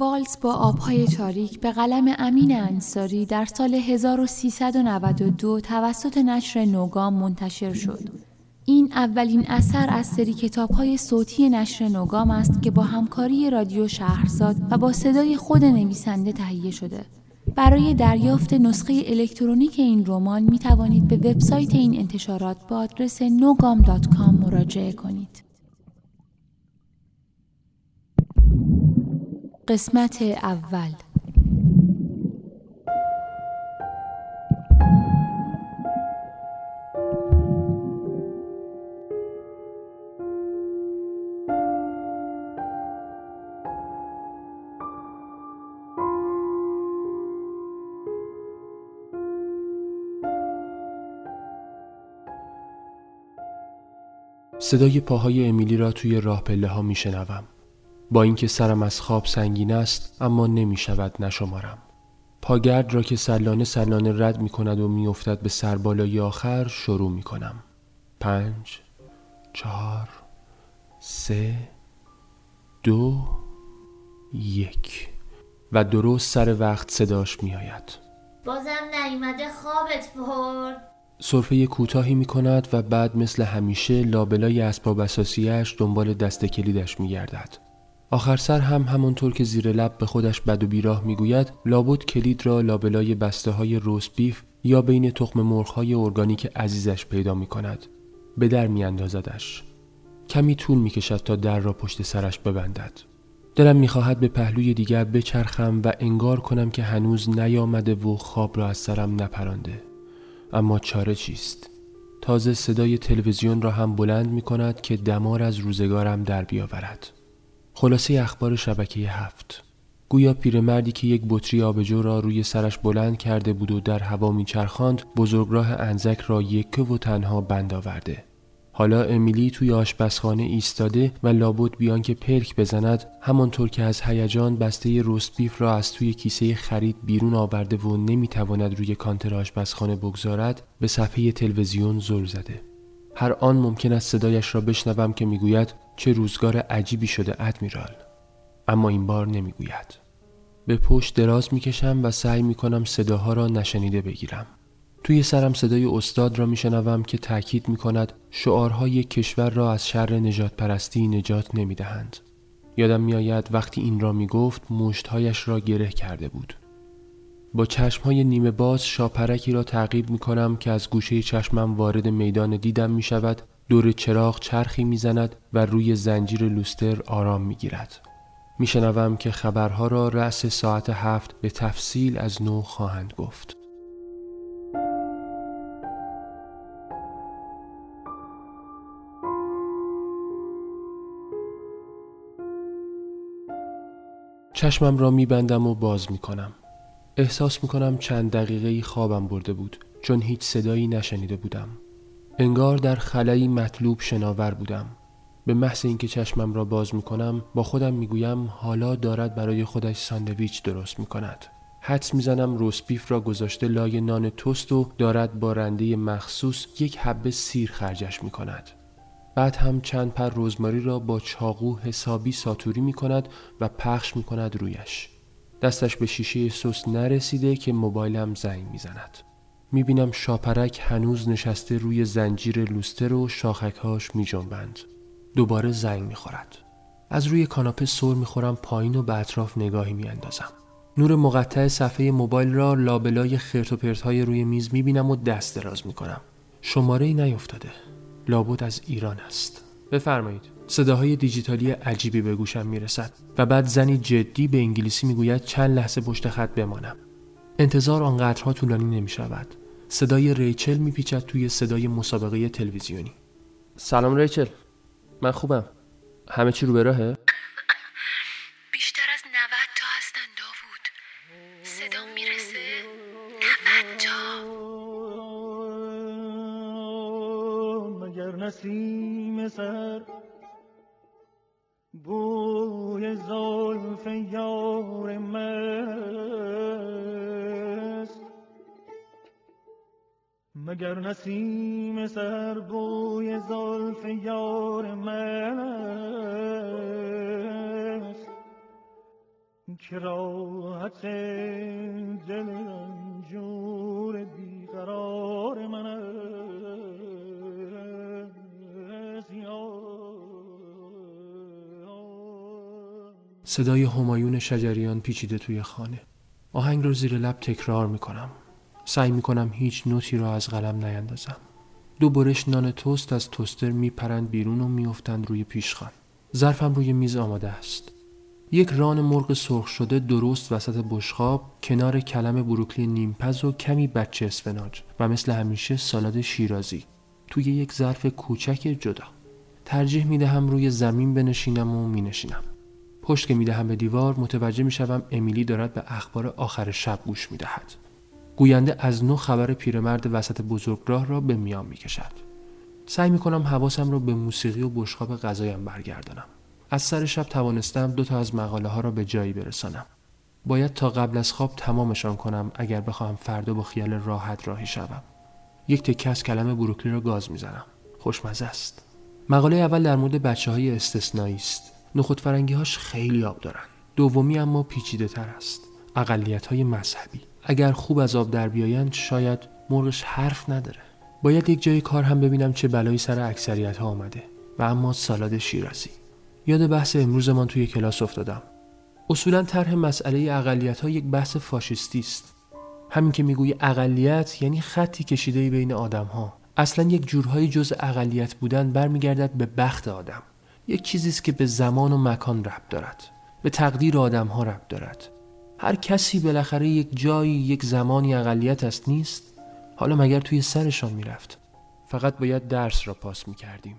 والز با آبهای تاریک به قلم امین انصاری در سال 1392 توسط نشر نوگام منتشر شد. این اولین اثر از سری کتاب های صوتی نشر نوگام است که با همکاری رادیو شهرزاد و با صدای خود نویسنده تهیه شده. برای دریافت نسخه الکترونیک این رمان می توانید به وبسایت این انتشارات با آدرس nogam.com مراجعه کنید. قسمت اول صدای پاهای امیلی را توی راه پله ها می شنوم. با اینکه سرم از خواب سنگین است اما نمی شود نشمارم. پاگرد را که سلانه سلانه رد می کند و می افتد به سربالای آخر شروع می کنم. پنج، چهار، سه، دو، یک و درست سر وقت صداش می آید. بازم نیومده خوابت برد صرفه کوتاهی می کند و بعد مثل همیشه لابلای اسباب اساسیش دنبال دست کلیدش می گردد. آخر سر هم همانطور که زیر لب به خودش بد و بیراه می‌گوید لابد کلید را لابلای بسته های روس بیف یا بین تخم مرغ های ارگانیک عزیزش پیدا می کند. به در می اندازدش. کمی طول می کشد تا در را پشت سرش ببندد. دلم می‌خواهد به پهلوی دیگر بچرخم و انگار کنم که هنوز نیامده و خواب را از سرم نپرانده. اما چاره چیست؟ تازه صدای تلویزیون را هم بلند می کند که دمار از روزگارم در بیاورد. خلاصه اخبار شبکه هفت. گویا پیرمردی که یک بطری آبجو را روی سرش بلند کرده بود و در هوا میچرخاند بزرگراه انزک را یکه و تنها بند آورده. حالا امیلی توی آشپزخانه ایستاده و لابد بیان که پلک بزند همانطور که از هیجان بسته بیف را از توی کیسه خرید بیرون آورده و نمی‌تواند روی کانتر آشپزخانه بگذارد به صفحه تلویزیون زل زده. هر آن ممکن است صدایش را بشنوم که می‌گوید چه روزگار عجیبی شده ادمیرال. اما این بار نمی‌گوید. به پشت دراز می‌کشم و سعی می‌کنم صداها را نشنیده بگیرم. توی سرم صدای استاد را میشنوم که تاکید می‌کند شعارهای کشور را از شر نجات پرستی نجات نمی‌دهند. یادم میآید وقتی این را می‌گفت مشتهایش را گره کرده بود. با چشمهای نیمه باز شاپرکی را تعقیب می کنم که از گوشه چشمم وارد میدان دیدم می شود دور چراغ چرخی می‌زند و روی زنجیر لوستر آرام می گیرد. می شنوم که خبرها را رأس ساعت هفت به تفصیل از نو خواهند گفت. چشمم را میبندم و باز می کنم. احساس می کنم چند دقیقه خوابم برده بود چون هیچ صدایی نشنیده بودم. انگار در خلایی مطلوب شناور بودم به محض اینکه چشمم را باز می کنم با خودم می گویم حالا دارد برای خودش ساندویچ درست می کند حدس می‌زنم روسپیف را گذاشته لای نان توست و دارد با رنده مخصوص یک حبه سیر خرجش می کند. بعد هم چند پر رزماری را با چاقو حسابی ساتوری می کند و پخش می کند رویش. دستش به شیشه سس نرسیده که موبایلم زنگ می زند. می‌بینم شاپرک هنوز نشسته روی زنجیر لوستر و شاخکهاش میجنبند. دوباره زنگ می‌خورد. از روی کاناپه سر می‌خورم پایین و به اطراف نگاهی میاندازم. نور مقطع صفحه موبایل را لابلای خرت و پرت های روی میز می‌بینم و دست دراز می‌کنم. شماره ای نیفتاده. لابد از ایران است. بفرمایید. صداهای دیجیتالی عجیبی به گوشم می‌رسد و بعد زنی جدی به انگلیسی می‌گوید چند لحظه پشت خط بمانم. انتظار آنقدرها طولانی نمی شود صدای ریچل میپیچد توی صدای مسابقه تلویزیونی. سلام ریچل. من خوبم. همه چی رو به راهه؟ بیشتر از 90 تا هستن داوود صدا می‌رسه 90 تا. مگر نسیم سر بوی زلف یار مست مگر نسیم سر بوی زلف یار مست که راحت دل رنجور بیقرار من است صدای همایون شجریان پیچیده توی خانه. آهنگ رو زیر لب تکرار می‌کنم. سعی می‌کنم هیچ نوتی را از قلم نیندازم. دو برش نان توست از توستر میپرند بیرون و میافتند روی پیشخان. ظرفم روی میز آماده است. یک ران مرغ سرخ شده درست وسط بشخاب کنار کلم بروکلی نیمپز و کمی بچه اسفناج و مثل همیشه سالاد شیرازی. توی یک ظرف کوچک جدا. ترجیح می‌دهم روی زمین بنشینم و مینشینم. پشت که می‌دهم به دیوار متوجه می‌شوم امیلی دارد به اخبار آخر شب گوش می‌دهد. گوینده از نو خبر پیرمرد وسط بزرگراه را به میان می‌کشد. سعی می‌کنم حواسم را به موسیقی و بشقاب غذایم برگردانم. از سر شب توانستم دو تا از مقاله ها را به جایی برسانم. باید تا قبل از خواب تمامشان کنم اگر بخواهم فردا با خیال راحت راهی شوم. یک تکه از کلم بروکلی را گاز می‌زنم. خوشمزه است. مقاله اول در مورد بچه های استثنایی است. نخود فرنگی هاش خیلی آب دارن. دومی اما پیچیده تر است. اقلیت های مذهبی. اگر خوب از آب در بیایند شاید مرغش حرف نداره. باید یک جای کار هم ببینم چه بلایی سر اکثریت ها آمده. و اما سالاد شیرازی. یاد بحث امروزمان توی کلاس افتادم. اصولا طرح مسئله اقلیت ها یک بحث فاشisتی است. همین که میگوی اقلیت یعنی خطی کشیده بین آدم ها اصلا یک جورهای جز اقلیت بودن برمیگردد به بخت آدم. یک چیزی است که به زمان و مکان ربط دارد. به تقدیر آدم ها ربط دارد. هر کسی بالاخره یک جایی یک زمانی اقلیت است نیست؟ حالا مگر توی سرشان می‌رفت؟ فقط باید درس را پاس می‌کردیم.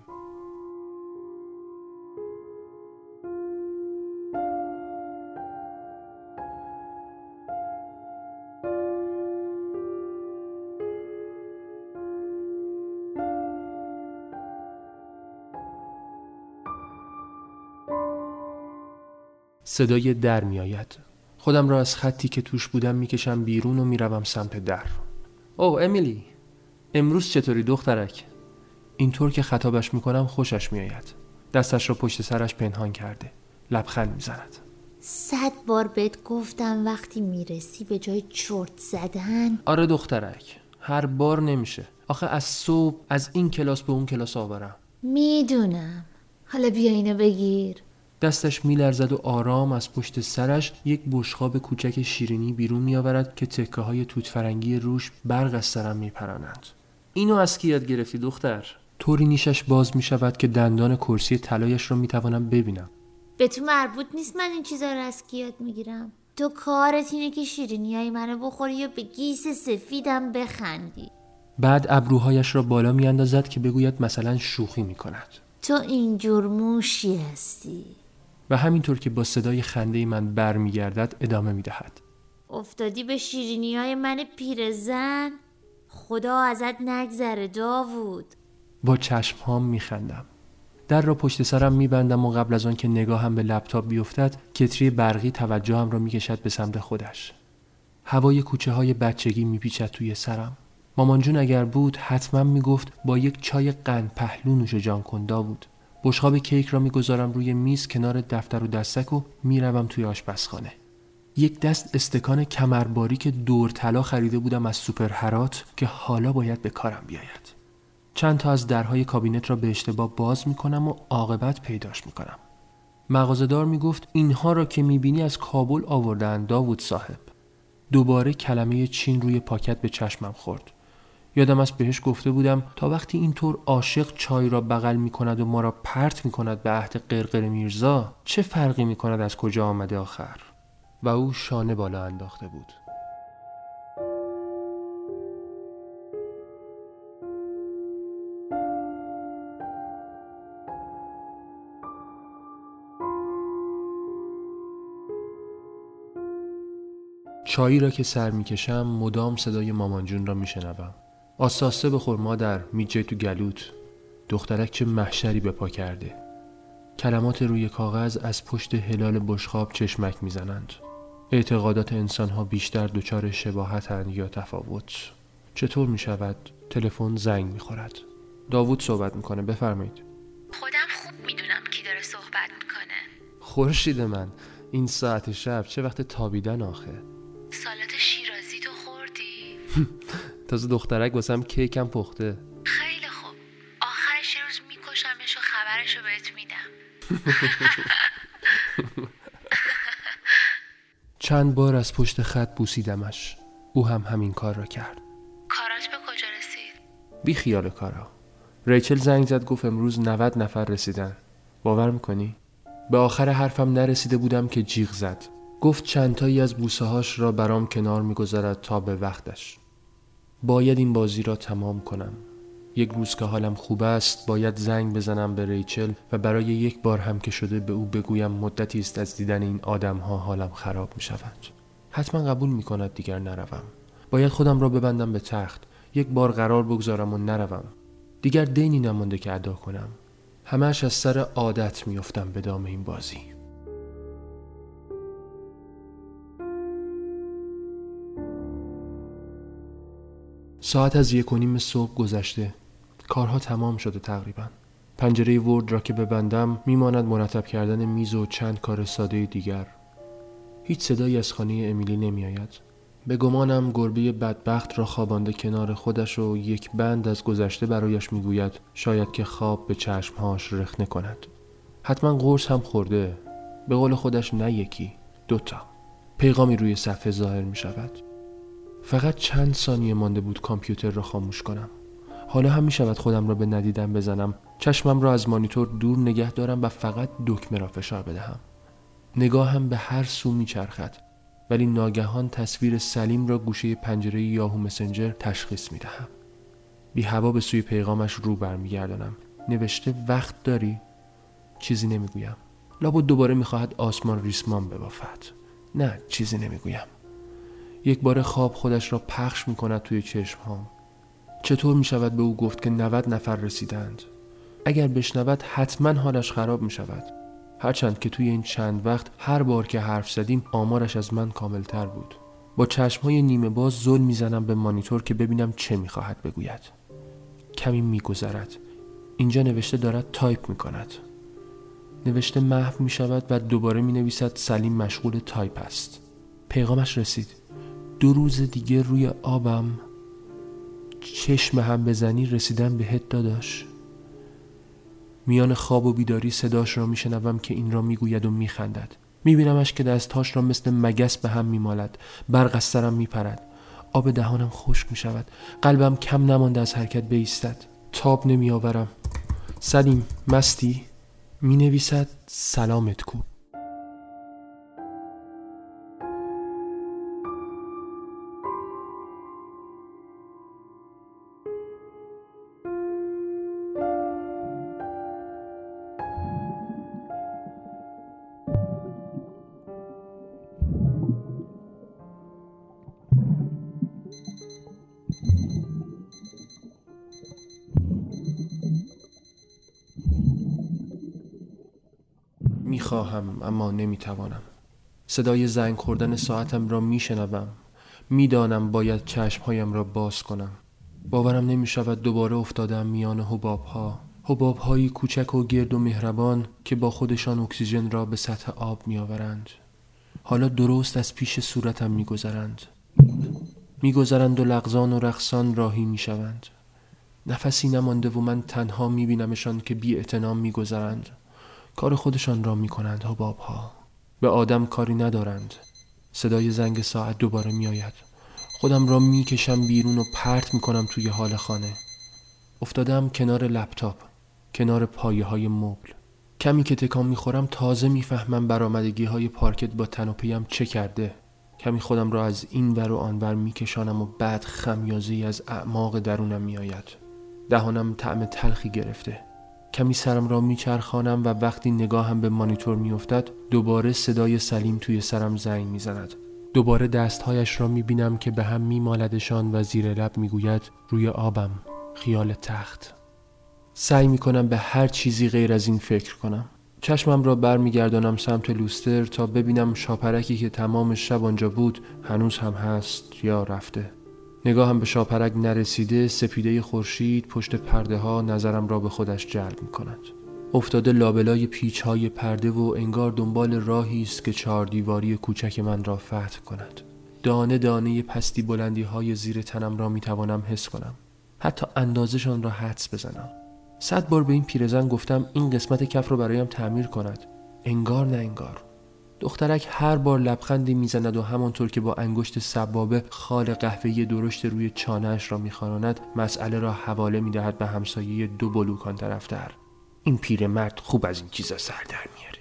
صدای در می آید. خودم را از خطی که توش بودم می‌کشم بیرون و می‌روم سمت در. او امیلی امروز چطوری دخترک؟ اینطور که خطابش می‌کنم خوشش میآید. دستش را پشت سرش پنهان کرده. لبخند می‌زند. صد بار بهت گفتم وقتی می‌رسی به جای چرت زدن آره دخترک. هر بار نمیشه. آخه از صبح از این کلاس به اون کلاس آورم. می‌دونم حالا بیا اینو بگیر دستش میلرزد و آرام از پشت سرش یک بشقاب کوچک شیرینی بیرون میآورد که تکه های توت فرنگی روش برق از سرم میپرانند. اینو از کی یاد گرفتی دختر؟ طوری نیشش باز می شود که دندان کرسی طلایش را می توانم ببینم. به تو مربوط نیست من این چیزا رو از کی یاد می‌گیرم؟ تو کارت اینه که شیرینی های منو بخوری یا به گیس سفیدم بخندی. بعد ابروهایش را بالا می اندازد که بگوید مثلا شوخی می کند تو اینجور موشی هستی. و همینطور که با صدای خنده من برمیگردد ادامه می دهد افتادی به شیرینی های من پیرزن خدا ازت نگذره داوود با چشم هام می خندم. در را پشت سرم می بندم و قبل از آن که نگاهم به لپتاپ بیفتد کتری برقی توجهم را می کشد به سمت خودش. هوای کوچه های بچگی می پیچد توی سرم. مامان جون اگر بود حتما می گفت با یک چای قند پهلو نوش جان کن داوود. بشقاب کیک را می‌گذارم روی میز کنار دفتر و دستک و می‌روم توی آشپزخانه. یک دست استکان کمرباری که دور طلا خریده بودم از سوپر هرات که حالا باید به کارم بیاید. چند تا از درهای کابینت را به اشتباه باز می کنم و عاقبت پیداش می کنم. مغازهدار می گفت اینها را که می بینی از کابل آوردن داوود صاحب. دوباره کلمه چین روی پاکت به چشمم خورد. یادم است بهش گفته بودم تا وقتی اینطور عاشق چای را بغل می کند و ما را پرت می کند به عهد قرقر میرزا چه فرقی می کند از کجا آمده آخر؟ و او شانه بالا انداخته بود. چایی را که سر می‌کشم مدام صدای مامانجون را میشنوم. آساسه بخور مادر میجه تو گلوت. دخترک چه محشری به پا کرده. کلمات روی کاغذ از پشت هلال بشخاب چشمک می‌زنند. اعتقادات انسان ها بیشتر دچار شباهتند یا تفاوت. چطور می شود تلفن زنگ می خورد داوود صحبت می‌کنه بفرمایید. خودم خوب می‌دونم کی داره صحبت می‌کنه. خورشید من این ساعت شب چه وقت تابیدن آخه؟ سالات؟ تازه دخترک واسم کیکم پخته. خیلی خوب. آخرش روز میکشمش و خبرش رو بهت میدم. چند بار از پشت خط بوسیدمش. او هم همین کار را کرد. کارات به کجا رسید؟ بی خیال کارا. ریچل زنگ زد گفت امروز 90 نفر رسیدن. باور می‌کنی؟ به آخر حرفم نرسیده بودم که جیغ زد. گفت چندتایی از بوسه هاش را برام کنار می‌گذارد تا به وقتش. باید این بازی را تمام کنم. یک روز که حالم خوب است باید زنگ بزنم به ریچل و برای یک بار هم که شده به او بگویم مدتی است از دیدن این آدم ها حالم خراب می شود حتما قبول می کند دیگر نروم. باید خودم را ببندم به تخت. یک بار قرار بگذارم و نروم. دیگر دینی نمانده که ادا کنم. همش از سر عادت میافتم به دام این بازی. ساعت از یک و نیم صبح گذشته. کارها تمام شده تقریبا. پنجره ورد را که ببندم میماند مرتب کردن میز و چند کار ساده دیگر. هیچ صدایی از خانه امیلی نمیآید. به گمانم گربه بدبخت را خوابانده کنار خودش و یک بند از گذشته برایش می‌گوید شاید که خواب به چشمهاش رخنه کند حتما قرص هم خورده. به قول خودش نه یکی دوتا. پیغامی روی صفحه ظاهر می شود فقط چند ثانیه مانده بود کامپیوتر را خاموش کنم. حالا هم می شود خودم را به ندیدن بزنم. چشمم را از مانیتور دور نگه دارم و فقط دکمه را فشار بدهم. نگاهم به هر سو می چرخد ولی ناگهان تصویر سلیم را گوشه پنجره یاهو مسنجر تشخیص می دهم بی هوا به سوی پیغامش رو برمیگردانم. نوشته وقت داری؟ چیزی نمی‌گویم. لابد دوباره می‌خواهد آسمان ریسمان ببافد. نه چیزی نمی‌گویم. یک بار خواب خودش را پخش می کند توی چشم هام. چطور می شود به او گفت که 90 نفر رسیدند؟ اگر بشنود حتما حالش خراب می شود هرچند که توی این چند وقت هر بار که حرف زدیم آمارش از من کاملتر بود. با چشمهای نیمه باز زل می‌زنم به مانیتور که ببینم چه می‌خواهد بگوید. کمی میگذرد. اینجا نوشته دارد تایپ می‌کند. نوشته محو می شود و دوباره می نویسد سلیم مشغول تایپ است. پیغامش رسید. دو روز دیگه روی آبم چشم هم بزنی رسیدن به هد داداش. میان خواب و بیداری صداش را میشنوم که این را می‌گوید و میخندد. میبینمش که دستهاش را مثل مگس به هم میمالد. برق از سرم میپرد. آب دهانم خشک می‌شود. قلبم کم نمانده از حرکت بیستد. تاب نمیآورم. سلیم مستی می‌نویسد. سلامت کو. می‌خواهم اما نمی‌توانم. صدای زنگ خوردن ساعتم را میشنوم. می‌دانم باید چشمهایم را باز کنم. باورم نمی‌شود دوباره افتادم میان حباب ها حباب هایی کوچک و گرد و مهربان که با خودشان اکسیژن را به سطح آب میآورند. حالا درست از پیش صورتم میگذرند. میگذرند و لغزان و رقصان راهی می‌شوند. نفسی نمانده و من تنها میبینمشان که بی اتنام میگذرند. کار خودشان را می کنند حباب ها به آدم کاری ندارند. صدای زنگ ساعت دوباره می آید خودم را می کشم بیرون و پرت می کنم توی حال خانه. افتادم کنار لپتاپ کنار پایه های مبل. کمی که تکان می خورم تازه می‌فهمم برآمدگی های پارکت با تن چه کرده. کمی خودم را از این ور و آنور میکشانم و بعد خمیازی از اعماق درونم میآید. دهانم طعم تلخی گرفته. کمی سرم را میچرخانم و وقتی نگاهم به مانیتور میافتد دوباره صدای سلیم توی سرم زنگ می‌زند. دوباره دستهایش را می‌بینم که به هم میمالدشان و زیر لب می‌گوید روی آبم خیال تخت. سعی می‌کنم به هر چیزی غیر از این فکر کنم. چشمم را برمیگردانم سمت لوستر تا ببینم شاپرکی که تمام شب آنجا بود هنوز هم هست یا رفته. نگاهم به شاپرک نرسیده سپیده خورشید پشت پرده ها نظرم را به خودش جلب می کند افتاده لابلای پیچ های پرده و انگار دنبال راهی است که چهار دیواری کوچک من را فتح کند. دانه دانه پستی بلندی های زیر تنم را می توانم حس کنم. حتی اندازشان را حدس بزنم. صد بار به این پیرزن گفتم این قسمت کف رو برایم تعمیر کند. انگار نه انگار. دخترک هر بار لبخندی می‌زند و همانطور که با انگشت سبابه خال قهوه‌ای درشت روی چانهش را میخواراند مسئله را حواله می‌دهد به همسایه دو بلوکان طرفتر این پیرمرد خوب از این چیزا سر در میاره.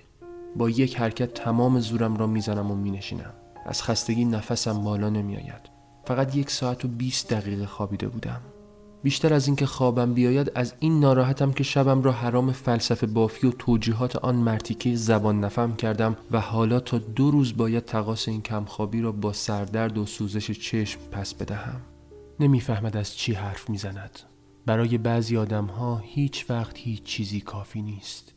با یک حرکت تمام زورم را می‌زنم و مینشینم. از خستگی نفسم بالا نمیآید. فقط یک ساعت و 20 دقیقه خوابیده بودم. بیشتر از اینکه خوابم بیاید از این ناراحتم که شبم را حرام فلسفه بافی و توجیهات آن مرتیکه زبان نفهم کردم و حالا تا دو روز باید تقاس این کمخوابی را با سردرد و سوزش چشم پس بدهم. نمی‌فهمد از چی حرف می‌زند. برای بعضی آدم ها هیچ وقت هیچ چیزی کافی نیست.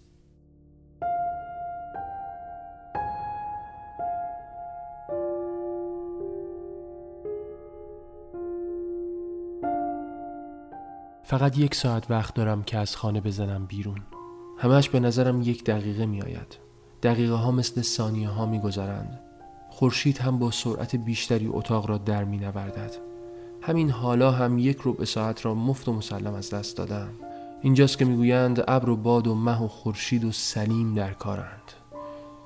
فقط یک ساعت وقت دارم که از خانه بزنم بیرون. همش به نظرم یک دقیقه می آید دقیقه ها مثل ثانیه ها می گذرند خورشید هم با سرعت بیشتری اتاق را در می نوردد همین حالا هم یک ربع ساعت را مفت و مسلم از دست دادم. اینجاست که می‌گویند ابر و باد و مه و خورشید و سلیم در کارند.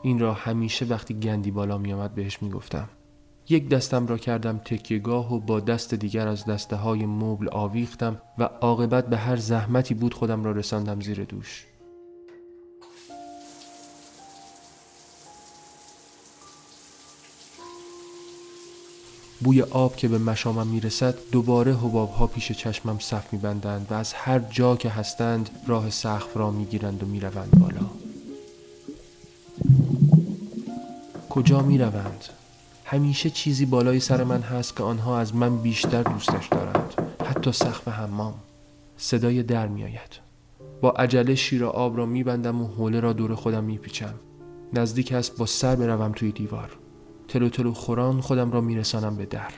این را همیشه وقتی گندی بالا می آمد بهش می‌گفتم. یک دستم را کردم تکیگاه و با دست دیگر از دسته های مبل آویختم و عاقبت به هر زحمتی بود خودم را رساندم زیر دوش. بوی آب که به مشامم می‌رسد دوباره حباب ها پیش چشمم صف میبندند و از هر جا که هستند راه سقف را می‌گیرند و می‌روند بالا. کجا می‌روند؟ همیشه چیزی بالای سر من هست که آنها از من بیشتر دوستش دارند. حتی سقف حمام. صدای در میآید. با عجله شیر آب را میبندم و حوله را دور خودم میپیچم. نزدیک است با سر بروم توی دیوار. تلو تلو خوران خودم را میرسانم به در.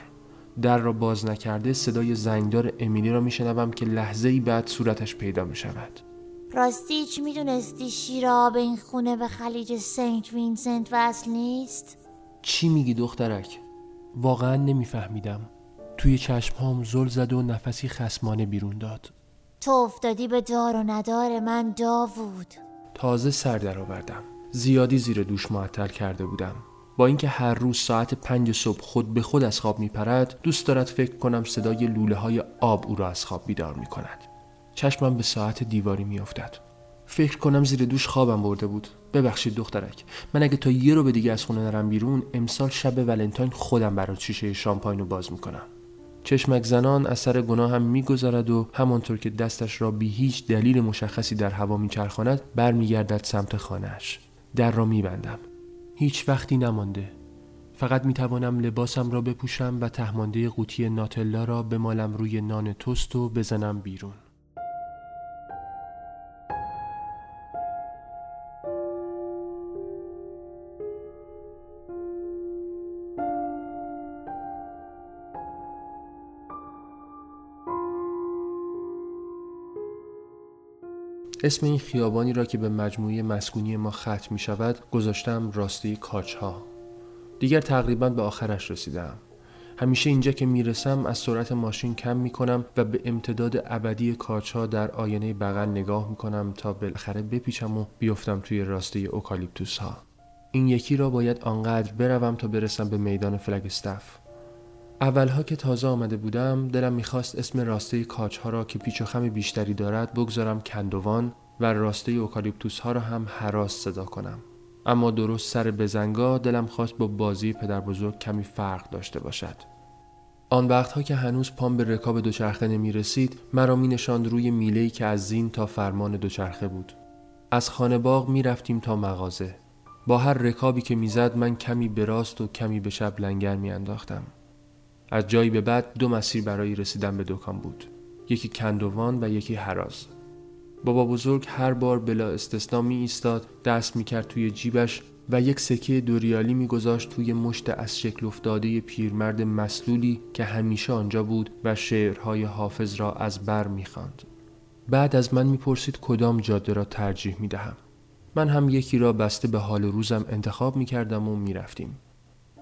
در را باز نکرده صدای زنگدار امیلی را میشنوم که لحظه ای بعد صورتش پیدا می شود راستی هیچ می‌دونستی شیر آب این خونه به خلیج سنت وینسنت وصل نیست؟ چی میگی دخترک؟ واقعا نمیفهمیدم. توی چشمهام زل زد و نفسی خسمانه بیرون داد. تو افتادی به دار و ندار من داوود. تازه سر درآوردم زیادی زیر دوش معطل کرده بودم. با اینکه هر روز ساعت پنج صبح خود به خود از خواب میپرد دوست دارد فکر کنم صدای لوله های آب او را از خواب بیدار می کند چشمم به ساعت دیواری میافتد. فکر کنم زیر دوش خوابم برده بود. ببخشید دخترک. من اگه تا یه رو به دیگه از خونه نرم بیرون امسال شب ولنتاین خودم برات شیشه شامپاین رو باز می‌کنم. چشمک زنان اثر گناه هم میگذرد و همانطور که دستش را بی هیچ دلیل مشخصی در هوا میچرخاند برمیگردد سمت خانهاش. در را میبندم. هیچ وقتی نمانده. فقط می‌توانم لباسم را بپوشم و تهمانده قوطی ناتلا را بمالم روی نان توست و بزنم بیرون. اسم این خیابانی را که به مجموعه مسکونی ما ختم می شود گذاشتم راسته کاچ ها دیگر تقریبا به آخرش رسیدم همیشه اینجا که می‌رسم از سرعت ماشین کم می کنم و به امتداد ابدی کاچ ها در آینه بغل نگاه می کنم تا بالاخره بپیچم و بیفتم توی راسته اوکالیپتوس ها این یکی را باید آنقدر بروم تا برسم به میدان فلگستف اولها که تازه آمده بودم دلم می‌خواست اسم راسته کاچ ها را که پیچ و خم بیشتری دارد بگذارم کندوان و راسته اوکالیپتوس ها را هم حراس صدا کنم. اما درست سر بزنگا دلم خواست با بازی پدر بزرگ کمی فرق داشته باشد. آن وقتها که هنوز پام به رکاب دوچرخه نمی رسید مرا می نشاند روی میلهی که از زین تا فرمان دوچرخه بود. از خانه باغ می رفتیم تا مغازه. با هر رکابی که می‌زد من کمی به راست و کمی به شب لنگر می انداختم. از جایی به بعد دو مسیر برای رسیدن به دکان بود. یکی کندوان و یکی حراز. بابا بزرگ هر بار بلا استثنا می ایستاد دست می کرد توی جیبش و یک سکه دوریالی می گذاشت توی مشت از شکل افتاده پیرمرد مسلولی که همیشه آنجا بود و شعرهای حافظ را از بر می خاند. بعد از من می‌پرسید کدام جاده را ترجیح می‌دهم. من هم یکی را بسته به حال روزم انتخاب می‌کردم و می‌رفتیم.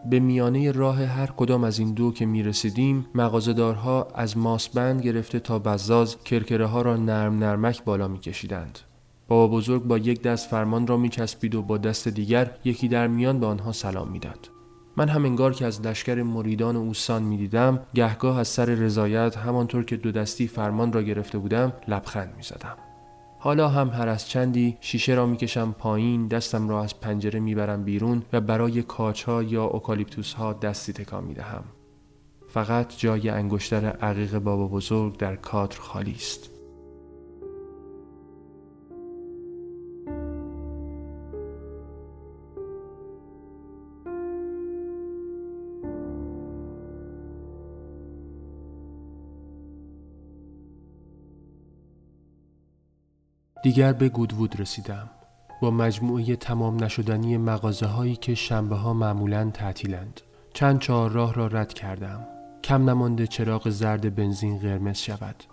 به میانه راه هر کدام از این دو که می رسیدیم مغازدارها از ماسبند گرفته تا بزاز کرکره ها را نرم نرمک بالا می کشیدند. بابا بزرگ با یک دست فرمان را می چسبید و با دست دیگر یکی در میان به آنها سلام می‌داد. من هم انگار که از لشکر مریدان اوسان می دیدم گهگاه از سر رضایت همانطور که دو دستی فرمان را گرفته بودم لبخند می زدم. حالا هم هر از چندی شیشه را می‌کشم پایین دستم را از پنجره می‌برم بیرون و برای کاچها یا اوکالیپتوس ها دستی تکان می‌دهم. فقط جای انگشتر عقیق بابا بزرگ در کادر خالی است. دیگر به گودوود رسیدم. با مجموعه تمام نشدنی مغازه هایی که شنبه ها معمولا تعطیلند. چند چهار راه را رد کردم. کم نمانده چراغ زرد بنزین قرمز شود.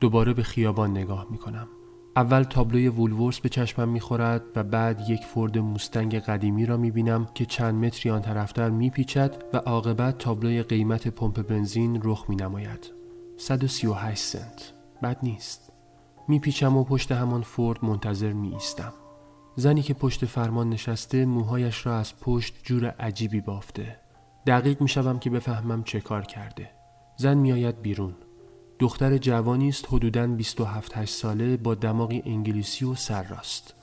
دوباره به خیابان نگاه می کنم اول تابلوی وولورس به چشمم می‌خورد و بعد یک فورد موستنگ قدیمی را می بینم که چند متری آن طرفتر میپیچد و عاقبت تابلوی قیمت پمپ بنزین رخ می نماید 138 سنت. بد نیست. میپیچم و پشت همان فورد منتظر می ایستم. زنی که پشت فرمان نشسته موهایش را از پشت جور عجیبی بافته. دقیق می‌شوم که بفهمم چه کار کرده. زن میآید بیرون. دختر جوانی است حدوداً 27 8 ساله با دماغی انگلیسی و سر راست.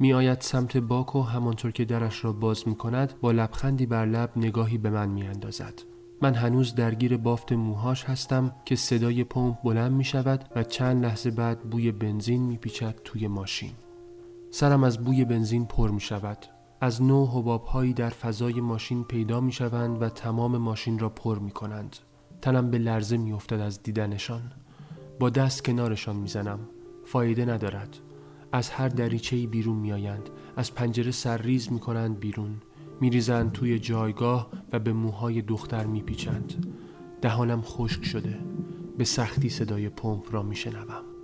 می آید سمت باک و همانطور که درش را باز می کند با لبخندی بر لب نگاهی به من می اندازد. من هنوز درگیر بافت موهاش هستم که صدای پمپ بلند می شود و چند لحظه بعد بوی بنزین می پیچد توی ماشین. سرم از بوی بنزین پر می شود. از نو حباب هایی در فضای ماشین پیدا می شوند و تمام ماشین را پر می کنند. تنم به لرزه می افتد از دیدنشان. با دست کنارشان می زنم. فایده ندارد. از هر دریچه‌ای بیرون می آیند. از پنجره سرریز می کنند بیرون. میریزند توی جایگاه و به موهای دختر میپیچند. دهانم خشک شده. به سختی صدای پمپ را میشنوم.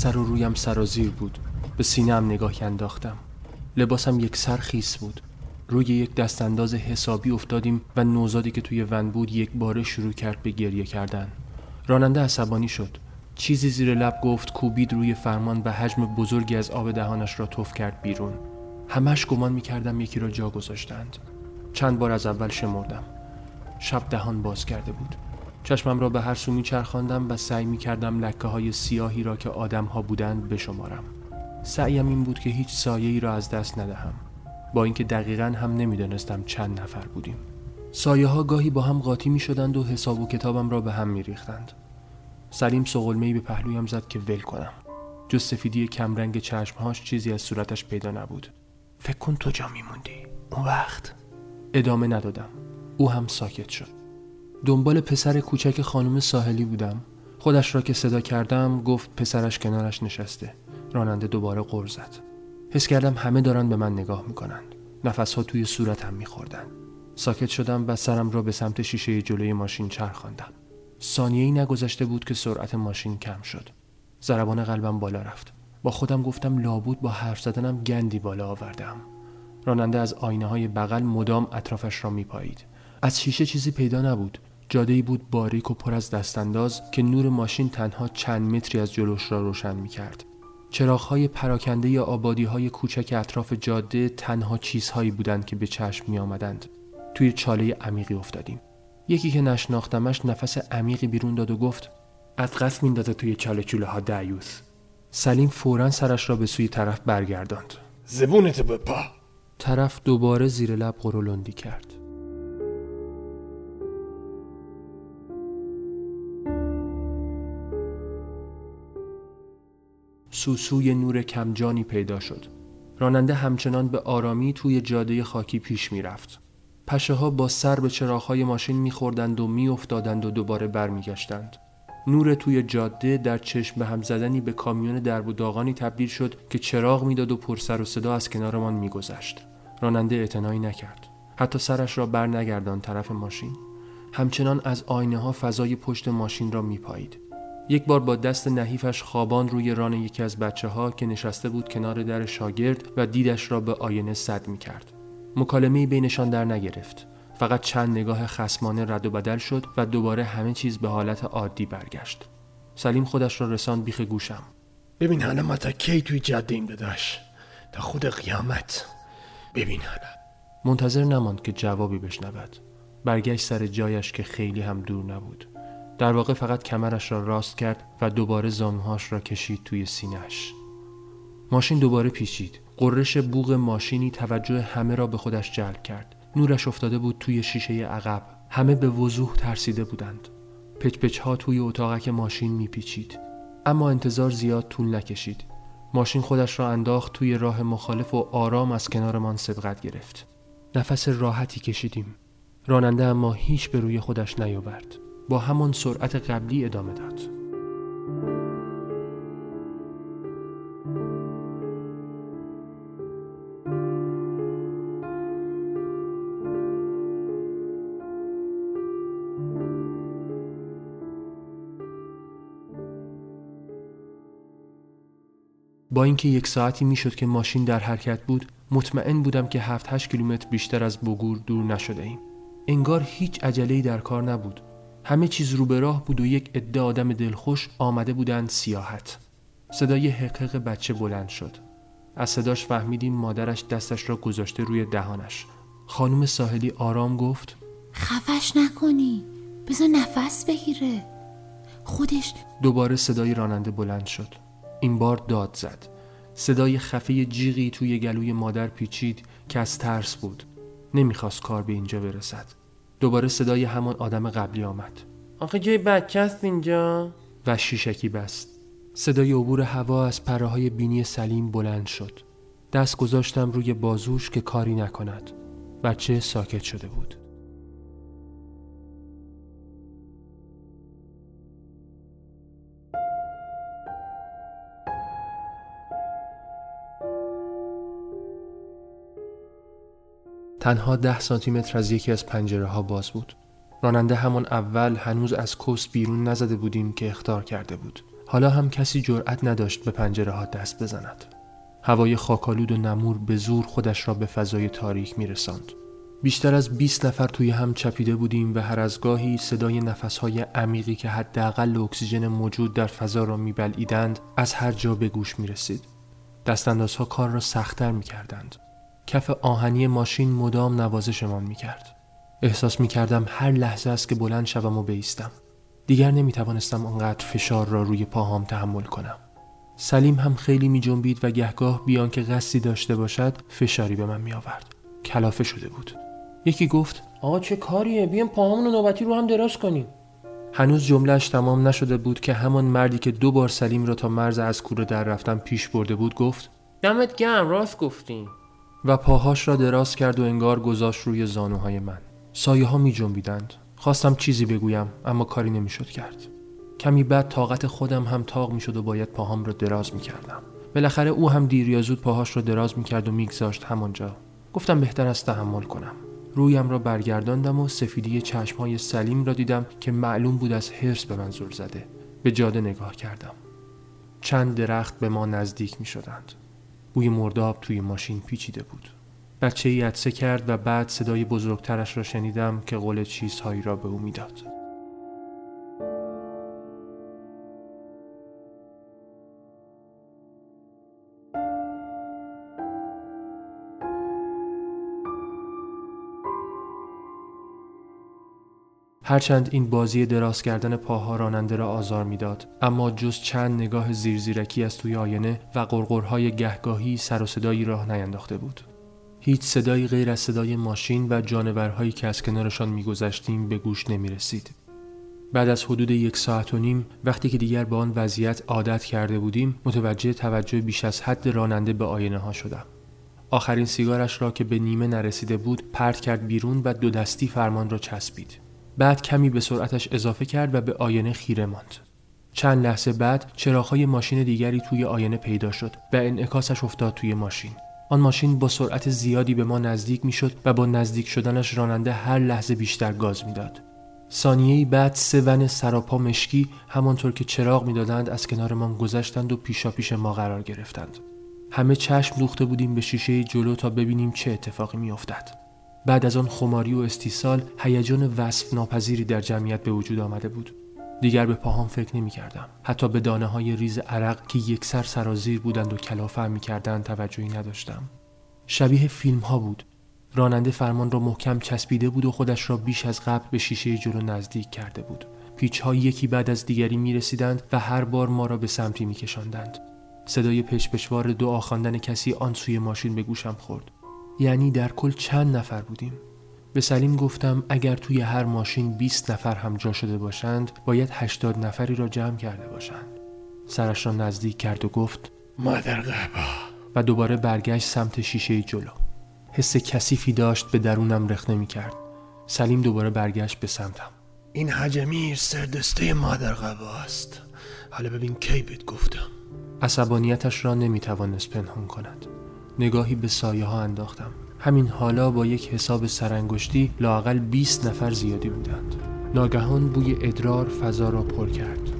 سر و رویم سرازیر بود. به سینه هم نگاهی انداختم. لباسم یک سر خیس بود. روی یک دستانداز حسابی افتادیم و نوزادی که توی ون بود یک باره شروع کرد به گریه کردن. راننده عصبانی شد. چیزی زیر لب گفت کوبید روی فرمان و حجم بزرگی از آب دهانش را تف کرد بیرون. همش گمان می‌کردم یکی را جا گذاشتند. چند بار از اول شمردم. شب دهان باز کرده بود. چشمم را به هر سو میچرخاندم و سعی می‌کردم لکه های سیاهی را که آدم ها بودند بشمارم سعیم این بود که هیچ سایه ای را از دست ندهم با اینکه دقیقا هم نمی‌دانستم چند نفر بودیم سایه ها گاهی با هم قاطی می شدند و حساب و کتابم را به هم می ریختند. سلیم سغلمهی به پهلویم زد که ول کنم. جز سفیدی کمرنگ چشمهاش چیزی از صورتش پیدا نبود. فکر کن تو جا میموندی. اون وقت ادامه ندادم. او هم ساکت شد. دنبال پسر کوچک خانم ساحلی بودم. خودش را که صدا کردم گفت پسرش کنارش نشسته. راننده دوباره غر زد. حس کردم همه دارن به من نگاه می‌کنند نفسها توی صورتم میخوردن. ساکت شدم و سرم را به سمت شیشه جلوی ماشین چرخاندم. ثانیه ای نگذشته بود که سرعت ماشین کم شد. ضربان قلبم بالا رفت. با خودم گفتم لابود با حرف زدنم گندی بالا آوردم. راننده از آینه های بغل مدام اطرافش را میپایید. از شیشه چیزی پیدا نبود. جاده بود باریک و پر از دستانداز که نور ماشین تنها چند متری از جلوش را روشن می کرد. چراغهای پراکنده یا آبادی های کوچک اطراف جاده تنها چیزهایی بودند که به چشم می آمدند. توی چاله عمیقی افتادیم. یکی که نشناختمش نفس عمیقی بیرون داد و گفت از قصد میندازه توی چاله چوله ها دعیوس سلیم فورا سرش را به سوی طرف برگرداند زبونت بپا طرف دوباره زیر لب قرولندی کرد سوسوی نور کمجانی پیدا شد راننده همچنان به آرامی توی جاده خاکی پیش می‌رفت. پشه ها با سر به چراغهای ماشین میخوردند و میافتادند و دوباره برمیگشتند. نور توی جاده در چشم به هم زدنی به کامیون درب و داغانی تبدیل شد که چراغ می‌داد و پرسر و صدا از کنارمان میگذشت. راننده اعتنایی نکرد. حتی سرش را بر نگردان طرف ماشین. همچنان از آینه ها فضای پشت ماشین را میپایید. یک بار با دست نحیفش خوابان روی ران یکی از بچه ها که نشسته بود کنار در شاگرد و دیدش را به آینه صد می کرد. مکالمه بینشان در نگرفت. فقط چند نگاه خسمانه رد و بدل شد و دوباره همه چیز به حالت عادی برگشت. سلیم خودش را رساند بیخ گوشم. ببین حالا ما تا کی توی جاده این بداش تا خود قیامت ببین حالا منتظر نماند که جوابی بشنود. برگشت سر جایش که خیلی هم دور نبود. در واقع فقط کمرش را راست کرد و دوباره زانوهاش را کشید توی سینهش. ماشین دوباره پیچید. قررش بوغ ماشینی توجه همه را به خودش جلب کرد. نورش افتاده بود توی شیشه عقب. همه به وضوح ترسیده بودند. پچپچ ها توی اتاقک ماشین میپیچید. اما انتظار زیاد طول نکشید. ماشین خودش را انداخت توی راه مخالف و آرام از کنارمان سبقت گرفت. نفس راحتی کشیدیم. راننده اما هیچ به روی خودش نیاورد. با همان سرعت قبلی ادامه داد. با اینکه یک ساعتی می‌شد که ماشین در حرکت بود مطمئن بودم که 7 8 کیلومتر بیشتر از بگور دور نشده ایم انگار هیچ عجله‌ای در کار نبود همه چیز رو به راه بود و یک عده آدم دلخوش آمده بودند سیاحت. صدای حقق بچه بلند شد. از صداش فهمیدیم مادرش دستش را گذاشته روی دهانش. خانم ساحلی آرام گفت خفش نکنی. بذار نفس بگیره. خودش دوباره صدای راننده بلند شد. این بار داد زد. صدای خفه جیغی توی گلوی مادر پیچید که از ترس بود. نمی‌خواست کار به اینجا برسد. دوباره صدای همان آدم قبلی آمد. آخه جای بچه هست اینجا؟ و شیشکی بست. صدای عبور هوا از پره های بینی سلیم بلند شد. دست گذاشتم روی بازوش که کاری نکند. بچه ساکت شده بود. تنها ده سانتیمتر از یکی از پنجره ها باز بود. راننده همان اول هنوز از کوس بیرون نزده بودیم که اختار کرده بود. حالا هم کسی جرأت نداشت به پنجره ها دست بزند. هوای خاکالود و نمور به زور خودش را به فضای تاریک می رساند. بیشتر از 20 نفر توی هم چپیده بودیم و هر از گاهی صدای نفسهای عمیقی که حداقل اکسیژن موجود در فضا را میبلعیدند از هر جا به گوش می رسید. دستاندازها کار را سختتر می کردند. کف آهنی ماشین مدام نوازشمان می کرد. احساس می کردم هر لحظه است که بلند شوم و بیستم. دیگر نمی توانستم آنقدر فشار را روی پاهام تحمل کنم. سلیم هم خیلی می جنبید و گهگاه بیان که قصدی داشته باشد فشاری به من می آورد. کلافه شده بود. یکی گفت آقا چه کاریه بیام پاهامون رو نوبتی رو هم دراز کنیم هنوز جملهش تمام نشده بود که همان مردی که دو بار سلیم را تا مرز از کوره در رفتن پیش برده بود گفت دمت گرم راست گفتین و پاهاش را دراز کرد و انگار گذاشت روی زانوهای من. سایه ها می جنبیدند. خواستم چیزی بگویم اما کاری نمی‌شد کرد. کمی بعد طاقت خودم هم تاق می‌شد و باید پاهام را دراز می کردم. بالاخره او هم دیر یا زود پاهاش را دراز می کرد و میگذاشت همانجا. گفتم بهتر است تحمل کنم. رویم را برگرداندم و سفیدی چشمهای سلیم را دیدم که معلوم بود از حرس به من زل زده. به جاده نگاه کردم. چند درخت به ما نزدیک می شدند. بوی مرداب توی ماشین پیچیده بود بچه ای کرد و بعد صدای بزرگترش را شنیدم که قول چیزهایی را به او می‌داد. هرچند این بازی دراز کردن پاها راننده را آزار می‌داد اما جز چند نگاه زیرزیرکی از توی آینه و قرقرهای گهگاهی سر و صدایی راه نینداخته بود هیچ صدایی غیر از صدای ماشین و جانورهایی که از کنارشان میگذشتیم به گوش نمی رسید. بعد از حدود یک ساعت و نیم وقتی که دیگر به آن وضعیت عادت کرده بودیم متوجه توجه بیش از حد راننده به آینه ها شدم. آخرین سیگارش را که به نیمه نرسیده بود پرت کرد بیرون و دو دستی فرمان را چسبید. بعد کمی به سرعتش اضافه کرد و به آینه خیره ماند. چند لحظه بعد چراغهای ماشین دیگری توی آینه پیدا شد و انعکاسش افتاد توی ماشین. آن ماشین با سرعت زیادی به ما نزدیک می‌شد و با نزدیک شدنش راننده هر لحظه بیشتر گاز می‌داد. ثانیه بعد سه ون سراپا مشکی همانطور که چراغ می‌دادند از کنارمان گذشتند و پیشا پیش ما قرار گرفتند. همه چشم دوخته بودیم به شیشه جلو تا ببینیم چه اتفاقی میافتد. بعد از آن خماری و استیصال هیجان وصف ناپذیری در جمعیت به وجود آمده بود. دیگر به پاهام فکر نمی کردم. حتی به دانه های ریز عرق که یک سر سرازیر بودند و کلافه می کردند توجهی نداشتم. شبیه فیلم ها بود. راننده فرمان را محکم چسبیده بود و خودش را بیش از قبل به شیشه جلو نزدیک کرده بود. پیچ ها یکی بعد از دیگری می رسیدند و هر بار ما را به سمتی می کشندند. صدای پشپشوار دعا خواندن کسی آن سوی ماشین به گوشم خورد. یعنی در کل چند نفر بودیم؟ به سلیم گفتم اگر توی هر ماشین 20 نفر هم جا شده باشند باید 80 نفری را جمع کرده باشند. سرش را نزدیک کرد و گفت مادر غبا و دوباره برگشت سمت شیشه جلو. حس کثیفی داشت به درونم رخنه می کرد. سلیم دوباره برگشت به سمتم. این حجمیر سردسته مادر غبا است. حالا ببین کی بهت گفتم. عصبانیتش را نمی توانست پنهان کند. نگاهی به سایه ها انداختم. همین حالا با یک حساب سرانگشتی لاقل 20 نفر زیادی بودند. ناگهان بوی ادرار فضا را پر کرد.